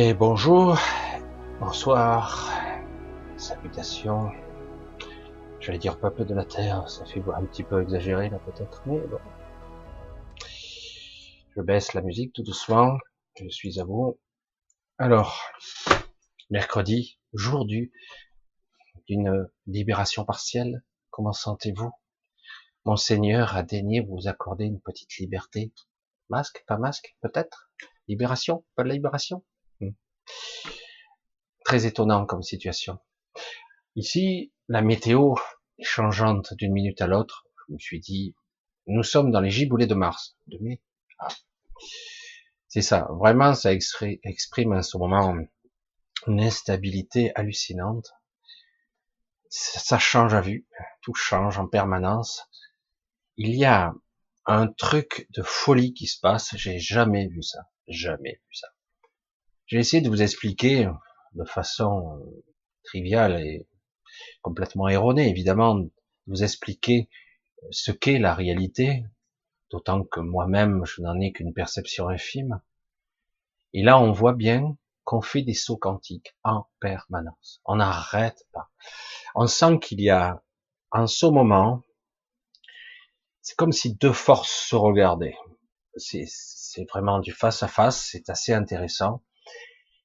Et bonjour, bonsoir, salutations. J'allais dire peuple de la Terre, ça fait un petit peu exagéré là peut-être, mais bon. Je baisse la musique tout doucement, je suis à vous. Alors, mercredi, jour du d'une libération partielle, comment sentez-vous? Monseigneur a daigné vous accorder une petite liberté. Masque, pas masque, peut-être? Libération, pas de libération? hmm. Très étonnant comme situation. Ici, la météo changeante d'une minute à l'autre. Je me suis dit, nous sommes dans les giboulées de mars, de mai. Ah. C'est ça, vraiment, ça exprime en ce moment une instabilité hallucinante ça change à vue, tout change en permanence. Il y a un truc de folie qui se passe, j'ai jamais vu ça, jamais vu ça. J'ai essayé de vous expliquer de façon triviale et complètement erronée, évidemment, de vous expliquer ce qu'est la réalité, d'autant que moi-même, je n'en ai qu'une perception infime. Et là, on voit bien qu'on fait des sauts quantiques en permanence. On n'arrête pas. On sent qu'il y a, en ce moment, c'est comme si deux forces se regardaient. C'est vraiment du face à face, c'est assez intéressant.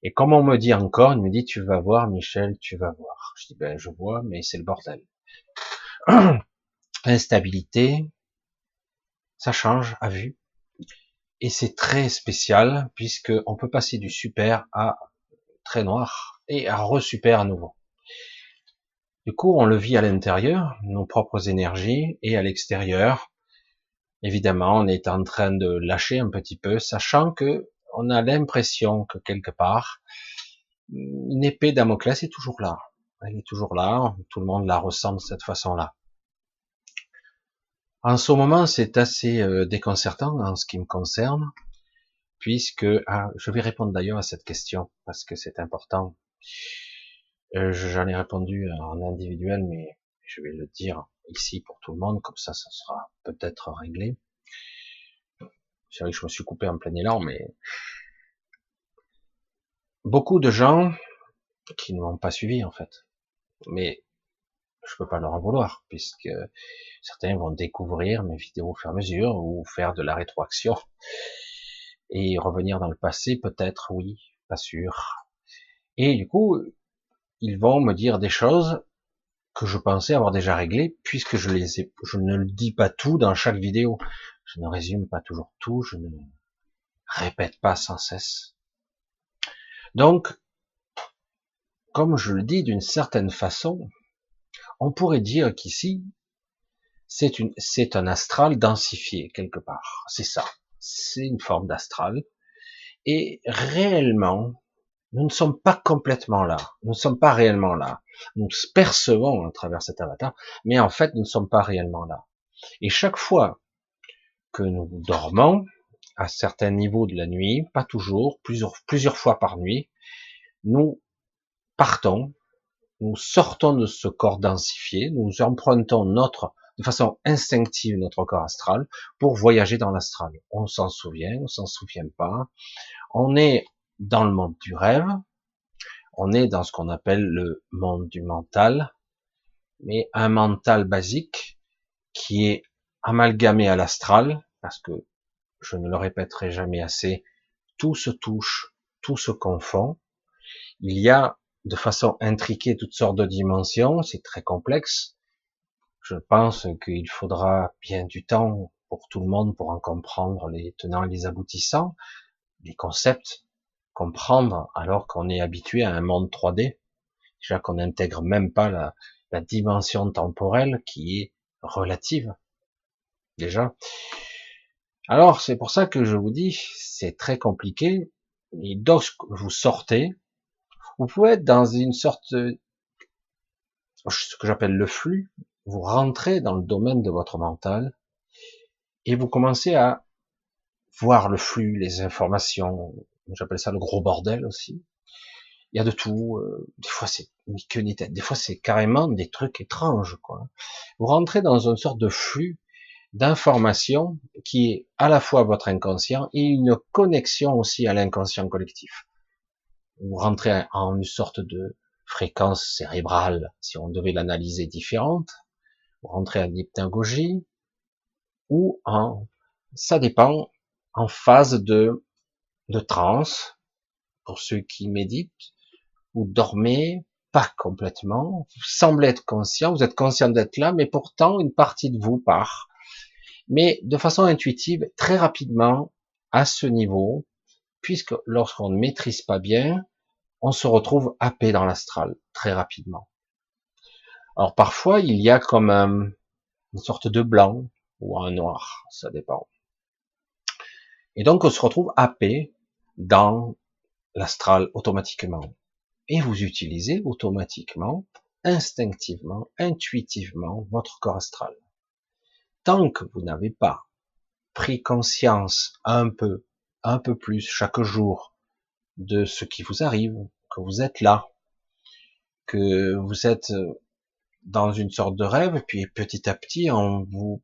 Et comme on me dit encore, il me dit, tu vas voir, Michel, tu vas voir. Je dis, ben, je vois, mais c'est le bordel. Instabilité, ça change à vue. Et c'est très spécial puisque on peut passer du super à très noir et à re-super à nouveau. Du coup, on le vit à l'intérieur, nos propres énergies, et à l'extérieur. Évidemment, on est en train de lâcher un petit peu, sachant que on a l'impression que quelque part, une épée Damoclès est toujours là. Elle est toujours là. Tout le monde la ressent de cette façon-là. En ce moment, c'est assez euh, déconcertant en ce qui me concerne, puisque ah, je vais répondre d'ailleurs à cette question parce que c'est important. Euh, J'en ai répondu en individuel, mais je vais le dire ici pour tout le monde, comme ça, ça sera peut-être réglé. C'est vrai que je me suis coupé en plein élan, mais beaucoup de gens qui ne m'ont pas suivi en fait, mais je peux pas leur en vouloir, puisque certains vont découvrir mes vidéos au fur et à mesure, ou faire de la rétroaction, et revenir dans le passé, peut-être, oui, pas sûr. Et du coup, ils vont me dire des choses que je pensais avoir déjà réglées, puisque je les ai, je ne le dis pas tout dans chaque vidéo. Je ne résume pas toujours tout, je ne répète pas sans cesse. Donc, comme je le dis d'une certaine façon, on pourrait dire qu'ici, c'est une, c'est un astral densifié quelque part. C'est ça. C'est une forme d'astral. Et réellement, nous ne sommes pas complètement là. Nous ne sommes pas réellement là. Nous percevons à travers cet avatar, mais en fait, nous ne sommes pas réellement là. Et chaque fois que nous dormons, à certains niveaux de la nuit, pas toujours, plusieurs, plusieurs fois par nuit, nous partons nous sortons de ce corps densifié, nous empruntons notre, de façon instinctive, notre corps astral pour voyager dans l'astral. On s'en souvient, on s'en souvient pas. On est dans le monde du rêve. On est dans ce qu'on appelle le monde du mental, mais un mental basique qui est amalgamé à l'astral, parce que je ne le répéterai jamais assez, tout se touche, tout se confond. Il y a de façon intriquée toutes sortes de dimensions, c'est très complexe. Je pense qu'il faudra bien du temps pour tout le monde pour en comprendre les tenants et les aboutissants, les concepts, comprendre alors qu'on est habitué à un monde 3D, déjà qu'on n'intègre même pas la, la dimension temporelle qui est relative, déjà. Alors, c'est pour ça que je vous dis, c'est très compliqué, et lorsque vous sortez, vous pouvez être dans une sorte, ce que j'appelle le flux, vous rentrez dans le domaine de votre mental et vous commencez à voir le flux, les informations, j'appelle ça le gros bordel aussi. Il y a de tout, euh, des fois c'est ni queue ni tête, des fois c'est carrément des trucs étranges, quoi. Vous rentrez dans une sorte de flux d'informations qui est à la fois votre inconscient et une connexion aussi à l'inconscient collectif. ou rentrer en une sorte de fréquence cérébrale, si on devait l'analyser différente, ou rentrer en hypnagogie, ou en, ça dépend, en phase de, de transe, pour ceux qui méditent, ou dormez, pas complètement, vous semblez être conscient, vous êtes conscient d'être là, mais pourtant une partie de vous part. Mais de façon intuitive, très rapidement, à ce niveau, puisque lorsqu'on ne maîtrise pas bien, on se retrouve happé dans l'astral très rapidement. Alors parfois, il y a comme une sorte de blanc ou un noir, ça dépend. Et donc on se retrouve happé dans l'astral automatiquement et vous utilisez automatiquement, instinctivement, intuitivement votre corps astral. Tant que vous n'avez pas pris conscience un peu, un peu plus chaque jour de ce qui vous arrive, que vous êtes là, que vous êtes dans une sorte de rêve, puis petit à petit, en vous,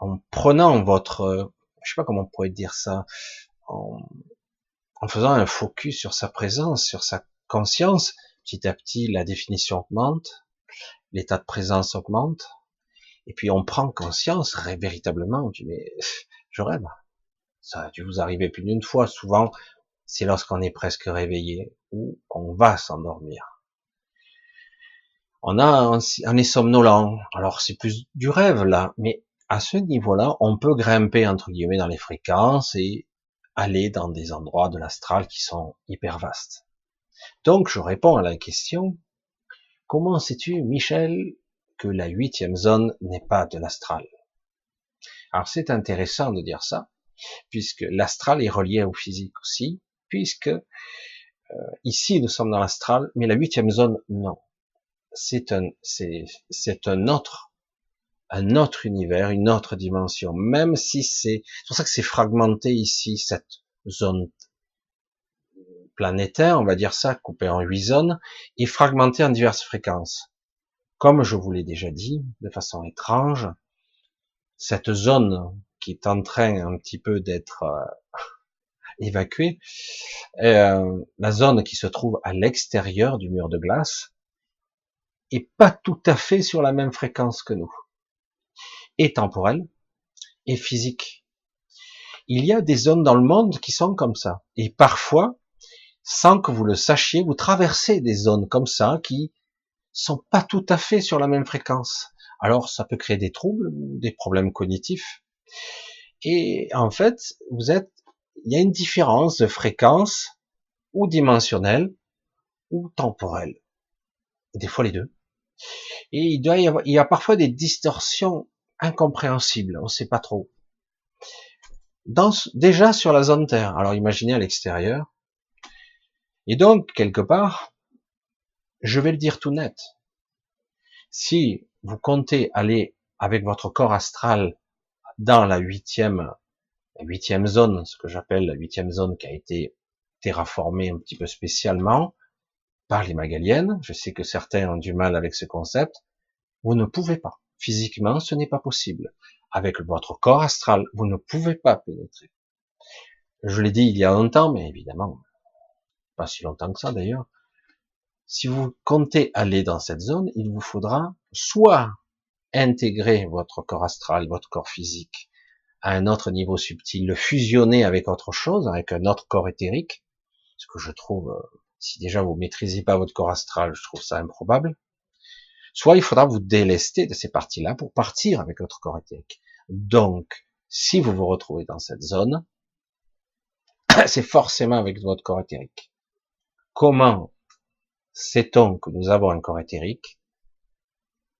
en prenant votre, je sais pas comment on pourrait dire ça, en faisant un focus sur sa présence, sur sa conscience, petit à petit, la définition augmente, l'état de présence augmente, et puis on prend conscience véritablement, on dit, mais je rêve. Ça a dû vous arriver plus d'une fois. Souvent, c'est lorsqu'on est presque réveillé ou on va s'endormir. On a, on est somnolent. Alors c'est plus du rêve là, mais à ce niveau-là, on peut grimper entre guillemets dans les fréquences et aller dans des endroits de l'astral qui sont hyper vastes. Donc, je réponds à la question, comment sais-tu, Michel, que la huitième zone n'est pas de l'astral Alors, c'est intéressant de dire ça, puisque l'astral est relié au physique aussi, puisque euh, ici, nous sommes dans l'astral, mais la huitième zone, non. C'est un, c'est, un autre, un autre univers, une autre dimension, même si c'est, c'est pour ça que c'est fragmenté ici, cette zone planétaire, on va dire ça, coupé en huit zones, et fragmenté en diverses fréquences. Comme je vous l'ai déjà dit, de façon étrange, cette zone qui est en train un petit peu d'être euh, évacuée, euh, la zone qui se trouve à l'extérieur du mur de glace, est pas tout à fait sur la même fréquence que nous, et temporelle, et physique. Il y a des zones dans le monde qui sont comme ça, et parfois, sans que vous le sachiez, vous traversez des zones comme ça qui sont pas tout à fait sur la même fréquence. Alors ça peut créer des troubles, des problèmes cognitifs. Et en fait, vous êtes, il y a une différence de fréquence ou dimensionnelle ou temporelle. Des fois les deux. Et il doit y avoir, il y a parfois des distorsions incompréhensibles. On ne sait pas trop. Dans, déjà sur la zone Terre. Alors imaginez à l'extérieur. Et donc, quelque part, je vais le dire tout net. Si vous comptez aller avec votre corps astral dans la huitième, zone, ce que j'appelle la huitième zone qui a été terraformée un petit peu spécialement par les Magaliennes, je sais que certains ont du mal avec ce concept, vous ne pouvez pas. Physiquement, ce n'est pas possible. Avec votre corps astral, vous ne pouvez pas pénétrer. Je l'ai dit il y a longtemps, mais évidemment, pas si longtemps que ça d'ailleurs, si vous comptez aller dans cette zone, il vous faudra soit intégrer votre corps astral, votre corps physique à un autre niveau subtil, le fusionner avec autre chose, avec un autre corps éthérique, ce que je trouve, euh, si déjà vous maîtrisez pas votre corps astral, je trouve ça improbable. Soit il faudra vous délester de ces parties-là pour partir avec votre corps éthérique. Donc, si vous vous retrouvez dans cette zone, c'est forcément avec votre corps éthérique. Comment sait-on que nous avons un corps éthérique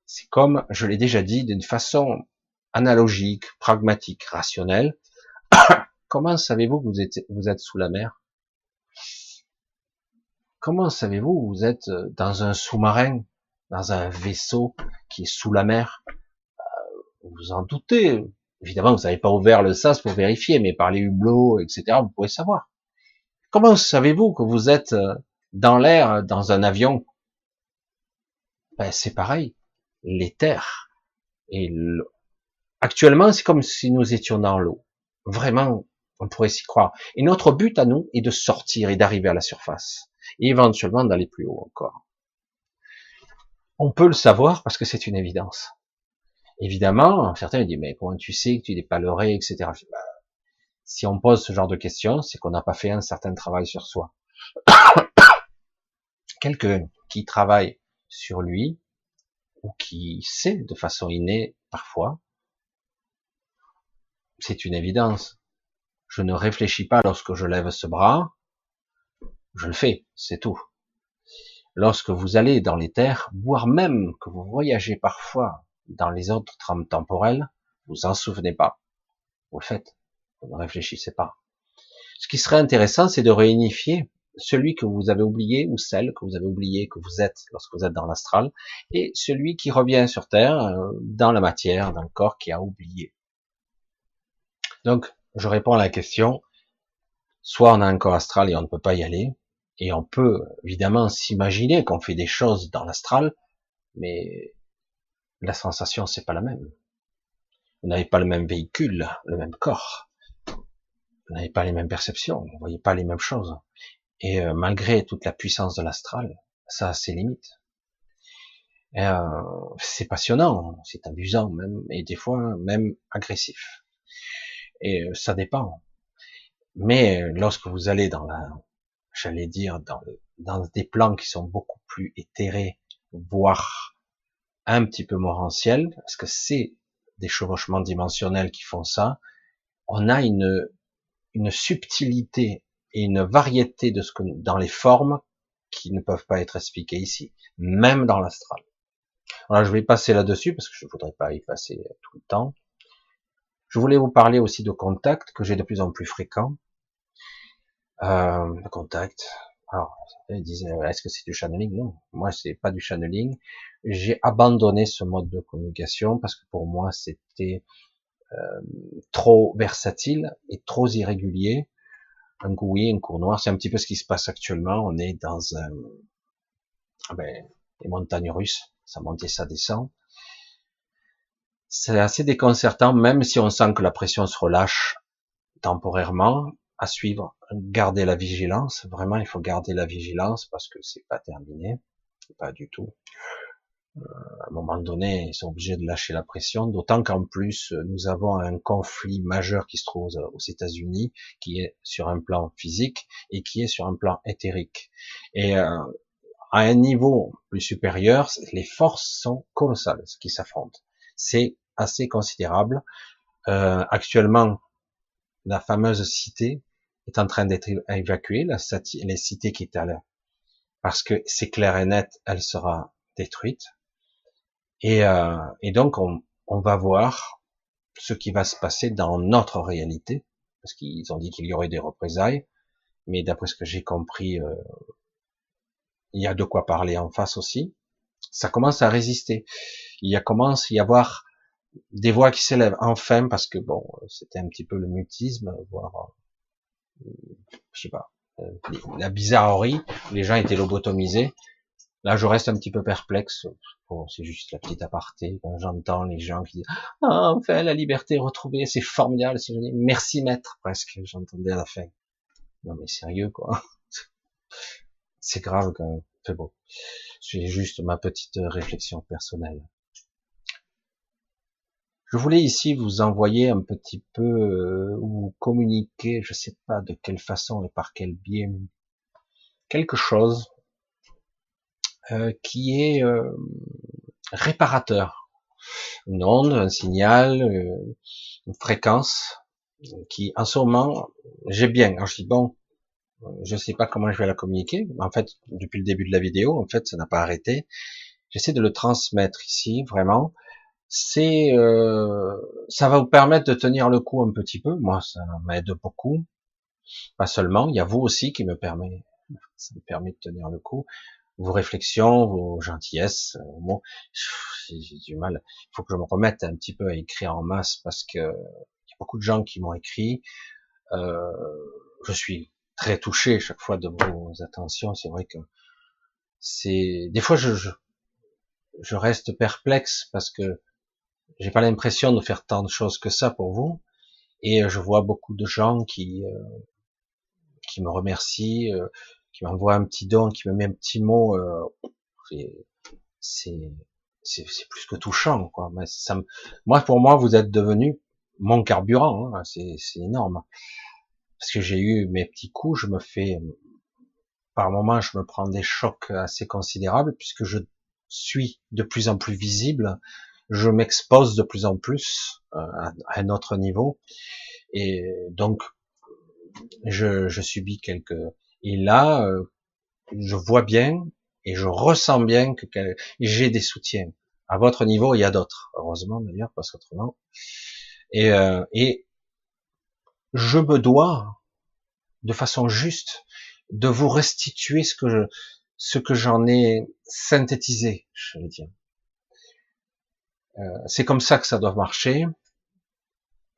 C'est comme, je l'ai déjà dit, d'une façon analogique, pragmatique, rationnelle. Comment savez-vous que vous êtes, sous la mer? Comment savez-vous que vous êtes dans un sous-marin, dans un vaisseau qui est sous la mer? Euh, Vous vous en doutez. Évidemment, vous n'avez pas ouvert le sas pour vérifier, mais par les hublots, etc., vous pouvez savoir. Comment savez-vous que vous êtes euh, dans l'air, dans un avion ben, C'est pareil. L'éther. Et actuellement, c'est comme si nous étions dans l'eau. Vraiment, on pourrait s'y croire. Et notre but à nous est de sortir et d'arriver à la surface. et éventuellement d'aller plus haut encore. On peut le savoir parce que c'est une évidence. Évidemment, certains disent, mais comment tu sais que tu n'es pas leurré, etc. Bah, si on pose ce genre de questions, c'est qu'on n'a pas fait un certain travail sur soi. Quelqu'un qui travaille sur lui, ou qui sait de façon innée parfois, c'est une évidence. Je ne réfléchis pas lorsque je lève ce bras, je le fais, c'est tout. Lorsque vous allez dans les terres, voire même que vous voyagez parfois dans les autres trames temporelles, vous en souvenez pas. Vous le faites. Vous ne réfléchissez pas. Ce qui serait intéressant, c'est de réunifier celui que vous avez oublié ou celle que vous avez oublié que vous êtes lorsque vous êtes dans l'astral et celui qui revient sur Terre euh, dans la matière, dans le corps qui a oublié. Donc, je réponds à la question, soit on a un corps astral et on ne peut pas y aller, et on peut évidemment s'imaginer qu'on fait des choses dans l'astral, mais la sensation c'est pas la même. Vous n'avez pas le même véhicule, le même corps. Vous n'avez pas les mêmes perceptions, vous voyez pas les mêmes choses. Et euh, malgré toute la puissance de l'astral, ça a ses limites. Euh, c'est passionnant, c'est amusant même, et des fois même agressif. Et euh, ça dépend. Mais lorsque vous allez dans la, j'allais dire, dans, dans des plans qui sont beaucoup plus éthérés, voire un petit peu morantiels, parce que c'est des chevauchements dimensionnels qui font ça, on a une, une subtilité et une variété de ce que dans les formes qui ne peuvent pas être expliquées ici, même dans l'astral. Alors je vais passer là-dessus parce que je voudrais pas y passer tout le temps. Je voulais vous parler aussi de contacts que j'ai de plus en plus fréquents. Euh, contact. Alors, ils disent, est-ce que c'est du channeling? Non, moi c'est pas du channeling. J'ai abandonné ce mode de communication parce que pour moi c'était euh, trop versatile et trop irrégulier. Un oui, un coup noir, c'est un petit peu ce qui se passe actuellement. On est dans un, ah ben, les montagnes russes, ça monte et ça descend. C'est assez déconcertant, même si on sent que la pression se relâche temporairement, à suivre. Garder la vigilance, vraiment, il faut garder la vigilance parce que c'est pas terminé, pas du tout. Euh, à un moment donné, ils sont obligés de lâcher la pression, d'autant qu'en plus, nous avons un conflit majeur qui se trouve aux États-Unis, qui est sur un plan physique et qui est sur un plan éthérique. Et euh, à un niveau plus supérieur, les forces sont colossales, ce qui s'affrontent. C'est assez considérable. Euh, actuellement, la fameuse cité est en train d'être évacuée, la, les cités qui étaient là, parce que c'est clair et net, elle sera détruite. Et, euh, et donc, on, on, va voir ce qui va se passer dans notre réalité, parce qu'ils ont dit qu'il y aurait des représailles, mais d'après ce que j'ai compris, euh, il y a de quoi parler en face aussi. Ça commence à résister. Il y a commence à y avoir des voix qui s'élèvent enfin parce que bon, c'était un petit peu le mutisme, voire, euh, je sais pas, euh, la bizarrerie. Les gens étaient lobotomisés. Là, je reste un petit peu perplexe. Bon, c'est juste la petite aparté. Quand j'entends les gens qui disent ah, enfin la liberté retrouvée, c'est formidable, c'est Merci maître, presque. J'entendais à la fin. Non mais sérieux quoi. C'est grave quand même. C'est. C'est juste ma petite réflexion personnelle. Je voulais ici vous envoyer un petit peu, euh, communiquer, je sais pas de quelle façon et par quel biais, quelque chose euh, qui est euh, réparateur. Une onde, un signal, une fréquence qui, en ce moment, j'ai bien. Alors je dis bon, je sais pas comment je vais la communiquer. En fait, depuis le début de la vidéo, en fait, ça n'a pas arrêté. J'essaie de le transmettre ici, vraiment c'est euh, ça va vous permettre de tenir le coup un petit peu. Moi, ça m'aide beaucoup. Pas seulement, il y a vous aussi qui me permet, ça me permet de tenir le coup. Vos réflexions, vos gentillesses. Bon, j'ai du mal. Il faut que je me remette un petit peu à écrire en masse parce que il y a beaucoup de gens qui m'ont écrit. Euh, je suis très touché chaque fois de vos attentions. C'est vrai que c'est des fois je, je je reste perplexe parce que j'ai pas l'impression de faire tant de choses que ça pour vous. Et euh, je vois beaucoup de gens qui euh, qui me remercient, euh, qui m'envoie un petit don, qui me met un petit mot, euh, c'est c'est plus que touchant, quoi. Moi, pour moi, vous êtes devenu mon carburant, hein. c'est énorme. Parce que j'ai eu mes petits coups, je me fais, par moments, je me prends des chocs assez considérables, puisque je suis de plus en plus visible, je m'expose de plus en plus euh, à un autre niveau, et donc je, je subis quelques. Et là, euh, je vois bien et je ressens bien que j'ai des soutiens. À votre niveau, il y a d'autres, heureusement d'ailleurs, parce qu'autrement. Et, euh, et je me dois, de façon juste, de vous restituer ce que ce que j'en ai synthétisé, je veux dire. Euh, c'est comme ça que ça doit marcher.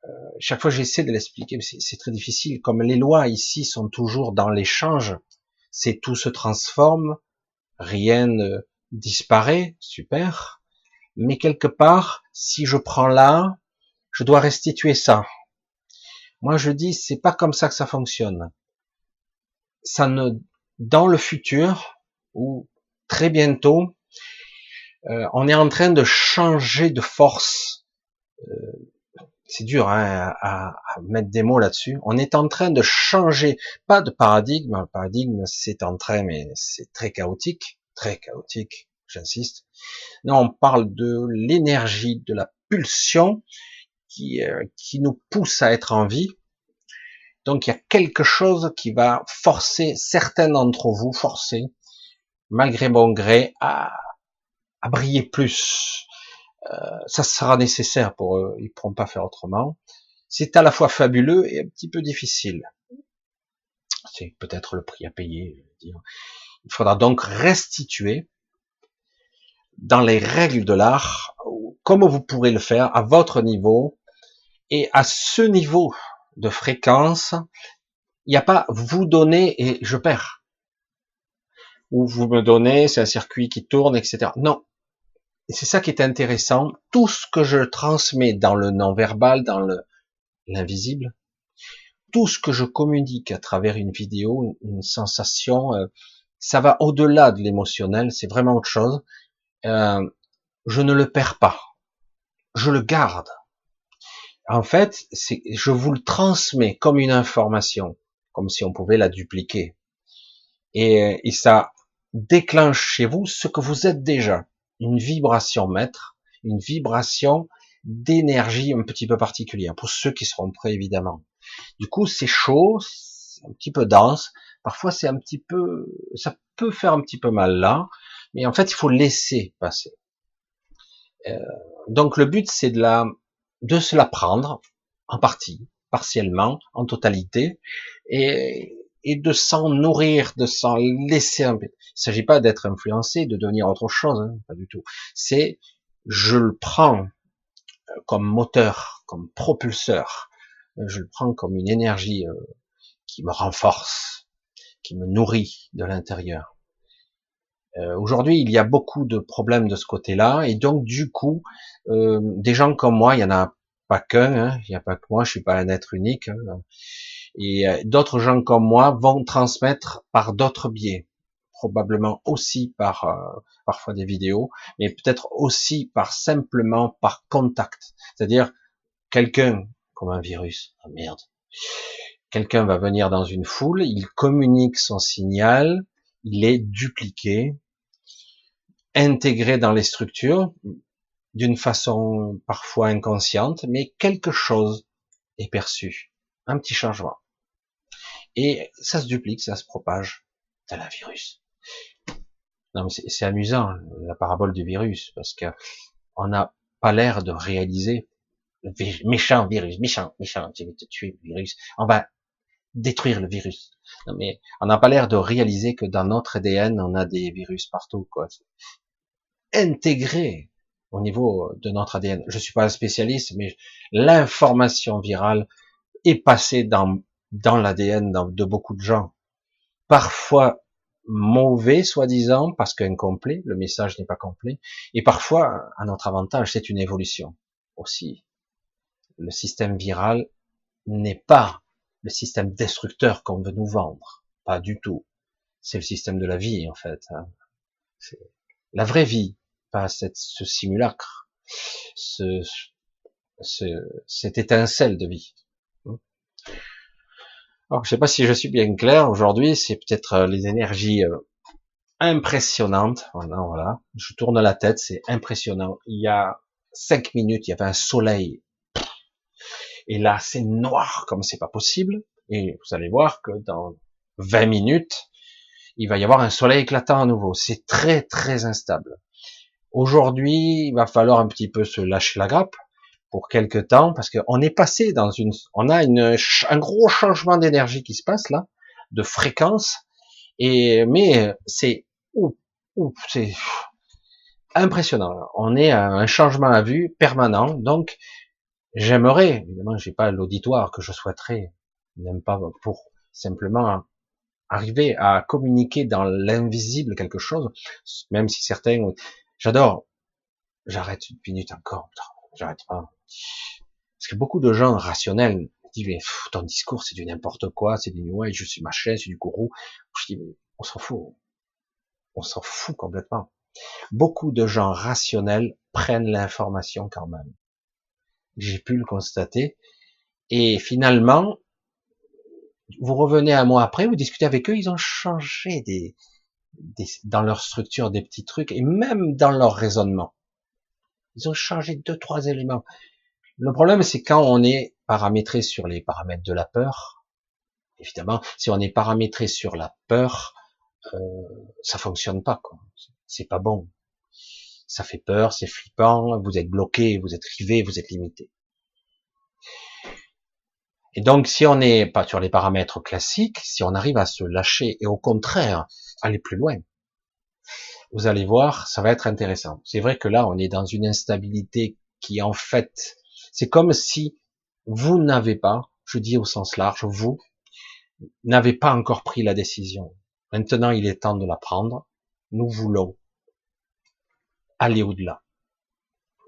Euh, chaque fois j'essaie de l'expliquer, mais c'est très difficile. Comme les lois ici sont toujours dans l'échange, c'est tout se transforme, rien ne disparaît, super. Mais quelque part, si je prends là, je dois restituer ça. Moi, je dis, c'est pas comme ça que ça fonctionne. Ça ne, dans le futur, ou très bientôt, euh, on est en train de changer de force. Euh, c'est dur hein, à, à, mettre des mots là-dessus. On est en train de changer, pas de paradigme. Le paradigme, c'est en train, mais c'est très chaotique, très chaotique. J'insiste. Non, on parle de l'énergie, de la pulsion qui, euh, qui nous pousse à être en vie. Donc il y a quelque chose qui va forcer certains d'entre vous, forcer, malgré bon gré, à, à briller plus. Euh, ça sera nécessaire pour eux, ils pourront pas faire autrement. C'est à la fois fabuleux et un petit peu difficile. C'est peut-être le prix à payer. Il faudra donc restituer dans les règles de l'art, comme vous pourrez le faire à votre niveau, et à ce niveau de fréquence, il n'y a pas vous donner et je perds. Ou vous me donnez, c'est un circuit qui tourne, etc. Non. Et c'est ça qui est intéressant. Tout ce que je transmets dans le non-verbal, dans le l'invisible, tout ce que je communique à travers une vidéo, une sensation, euh, ça va au-delà de l'émotionnel, c'est vraiment autre chose. Euh, je ne le perds pas, je le garde. En fait, je vous le transmets comme une information, comme si on pouvait la dupliquer. Et ça déclenche chez vous ce que vous êtes déjà, une vibration maître, une vibration d'énergie un petit peu particulière, pour ceux qui seront prêts évidemment. Du coup, c'est chaud, c'est un petit peu dense, parfois c'est un petit peu, ça peut faire un petit peu mal là, mais en fait, il faut laisser passer. Euh, donc le but, c'est de la de se la prendre en partie, partiellement, en totalité, et, et de s'en nourrir, de s'en laisser un peu. Il s'agit pas d'être influencé, de devenir autre chose, hein, pas du tout. C'est je le prends euh, comme moteur, comme propulseur. Je le prends comme une énergie euh, qui me renforce, qui me nourrit de l'intérieur. Euh, aujourd'hui, il y a beaucoup de problèmes de ce côté-là, et donc du coup, euh, des gens comme moi, il y en a pas qu'un, hein, il n'y a pas que moi, je suis pas un être unique, hein, et euh, d'autres gens comme moi vont transmettre par d'autres biais, probablement aussi par parfois des vidéos, mais peut-être aussi par simplement par contact, c'est-à-dire quelqu'un comme un virus, oh merde, quelqu'un va venir dans une foule, il communique son signal, il est dupliqué, intégré dans les structures d'une façon parfois inconsciente, mais quelque chose est perçu, un petit changement. Et ça se duplique, ça se propage. C'est un virus. Non, mais c'est amusant, la parabole du virus, parce que on n'a pas l'air de réaliser le méchant virus, méchant, méchant, tu vais te tuer, virus. On va détruire le virus. Non, mais on n'a pas l'air de réaliser que dans notre ADN, on a des virus partout, quoi. Intégré au niveau de notre ADN. Je suis pas un spécialiste, mais l'information virale est passée dans, dans l'ADN de beaucoup de gens. Parfois mauvais, soi-disant, parce qu'incomplet, le message n'est pas complet, et parfois, à notre avantage, c'est une évolution aussi. Le système viral n'est pas le système destructeur qu'on veut nous vendre. Pas du tout. c'est le système de la vie en fait. Hein. C'est la vraie vie, pas ce simulacre, ce, ce, cette étincelle de vie. Alors, je sais pas si je suis bien clair aujourd'hui. C'est peut-être euh, les énergies euh, impressionnantes. Voilà, voilà. Je tourne la tête, c'est impressionnant. Il y a cinq minutes, il y avait un soleil. Et là, c'est noir comme c'est pas possible. Et vous allez voir que dans 20 minutes, il va y avoir un soleil éclatant à nouveau. C'est très, très instable. Aujourd'hui, il va falloir un petit peu se lâcher la grappe pour quelque temps, parce qu'on est passé dans une, on a une, un gros changement d'énergie qui se passe là, de fréquence, et mais c'est, c'est impressionnant. On est à un changement à vue permanent, donc j'aimerais, évidemment, j'ai pas l'auditoire que je souhaiterais, n'aime pas pour simplement arriver à communiquer dans l'invisible quelque chose, même si certains, j'adore, j'arrête une minute encore, j'arrête pas. Parce que beaucoup de gens rationnels disent, mais ton discours, c'est du n'importe quoi, c'est du new je suis machin, c'est du gourou. Je dis, on s'en fout. On s'en fout complètement. Beaucoup de gens rationnels prennent l'information quand même. J'ai pu le constater. Et finalement, vous revenez un mois après, vous discutez avec eux, ils ont changé des, des, dans leur structure des petits trucs et même dans leur raisonnement. Ils ont changé deux, trois éléments. Le problème, c'est quand on est paramétré sur les paramètres de la peur. Évidemment, si on est paramétré sur la peur, euh, ça fonctionne pas. C'est pas bon. Ça fait peur, c'est flippant. Vous êtes bloqué, vous êtes rivé, vous êtes limité. Et donc, si on n'est pas sur les paramètres classiques, si on arrive à se lâcher et au contraire aller plus loin, vous allez voir, ça va être intéressant. C'est vrai que là, on est dans une instabilité qui en fait c'est comme si vous n'avez pas, je dis au sens large, vous n'avez pas encore pris la décision. Maintenant, il est temps de la prendre. Nous voulons aller au-delà,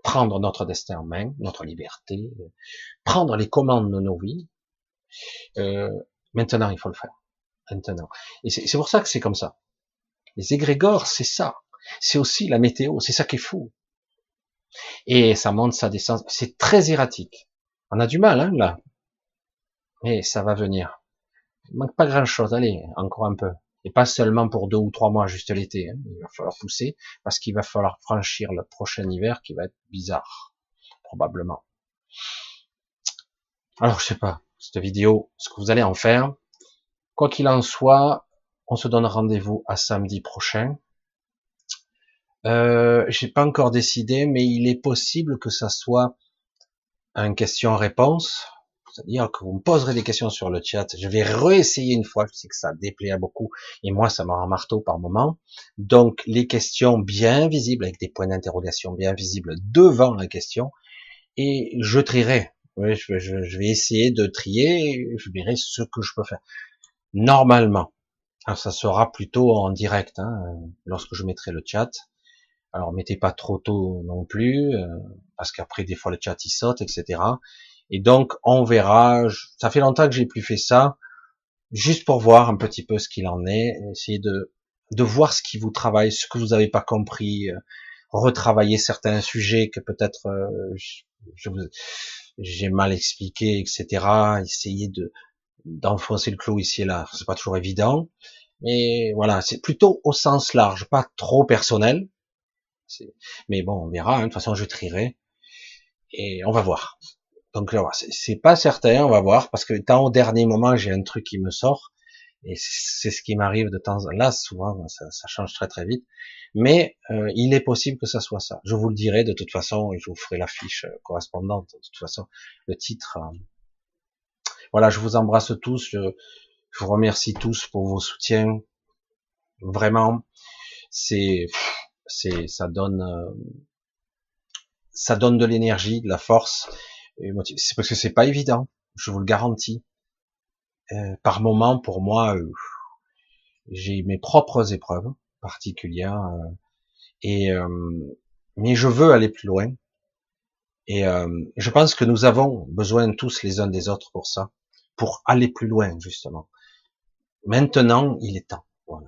prendre notre destin en main, notre liberté, prendre les commandes de nos vies. Euh, maintenant, il faut le faire. Maintenant. Et c'est pour ça que c'est comme ça. Les égrégores, c'est ça. C'est aussi la météo. C'est ça qui est fou. Et ça monte, ça descend. C'est très erratique. On a du mal, hein, là. Mais ça va venir. Il manque pas grand chose. Allez, encore un peu. Et pas seulement pour deux ou trois mois, juste l'été. Hein. Il va falloir pousser parce qu'il va falloir franchir le prochain hiver qui va être bizarre. Probablement. Alors, je sais pas. Cette vidéo, ce que vous allez en faire. Quoi qu'il en soit, on se donne rendez-vous à samedi prochain. Euh, j'ai pas encore décidé, mais il est possible que ça soit un question-réponse, c'est-à-dire que vous me poserez des questions sur le chat. Je vais réessayer une fois, je sais que ça déplaît à beaucoup, et moi ça m'a marteau par moment. Donc les questions bien visibles, avec des points d'interrogation bien visibles devant la question, et je trierai. Je, vais essayer de trier, je verrai ce que je peux faire. Normalement, alors ça sera plutôt en direct, hein, lorsque je mettrai le chat. Alors mettez pas trop tôt non plus, euh, parce qu'après des fois le chat il saute, etc. Et donc on verra. Ça fait longtemps que j'ai plus fait ça, juste pour voir un petit peu ce qu'il en est, essayer de de voir ce qui vous travaille, ce que vous n'avez pas compris, euh, retravailler certains sujets que peut-être euh, j'ai mal expliqué, etc. Essayer de d'enfoncer le clou ici et là, c'est pas toujours évident. Mais voilà, c'est plutôt au sens large, pas trop personnel, mais bon, on verra. Hein. De toute façon, je trierai et on va voir. Donc là, c'est pas certain, on va voir, parce que tant au dernier moment, j'ai un truc qui me sort, et c'est ce qui m'arrive de temps en là, souvent, ça, change très très vite. Mais euh, il est possible que ça soit ça. Je vous le dirai de toute façon, et je vous ferai la fiche euh, correspondante. De toute façon, le titre. Euh. Voilà, je vous embrasse tous. Je vous remercie tous pour vos soutiens. Vraiment, c'est c'est ça donne euh, ça donne de l'énergie, de la force. C'est parce que c'est pas évident, je vous le garantis. Euh, par moment, pour moi, euh, j'ai mes propres épreuves particulières, et mais je veux aller plus loin. Et je pense que nous avons besoin tous les uns des autres pour ça, pour aller plus loin justement. Maintenant, il est temps. Voilà.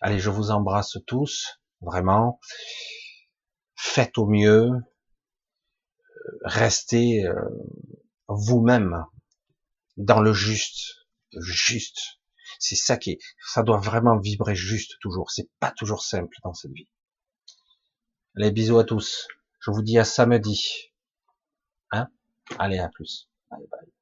Allez, je vous embrasse tous, vraiment. Faites au mieux. Restez euh, vous-même dans le juste, juste. C'est ça qui est, ça doit vraiment vibrer juste toujours. C'est pas toujours simple dans cette vie. Allez, bisous à tous. Je vous dis à samedi. Hein? Allez, à plus. Bye bye.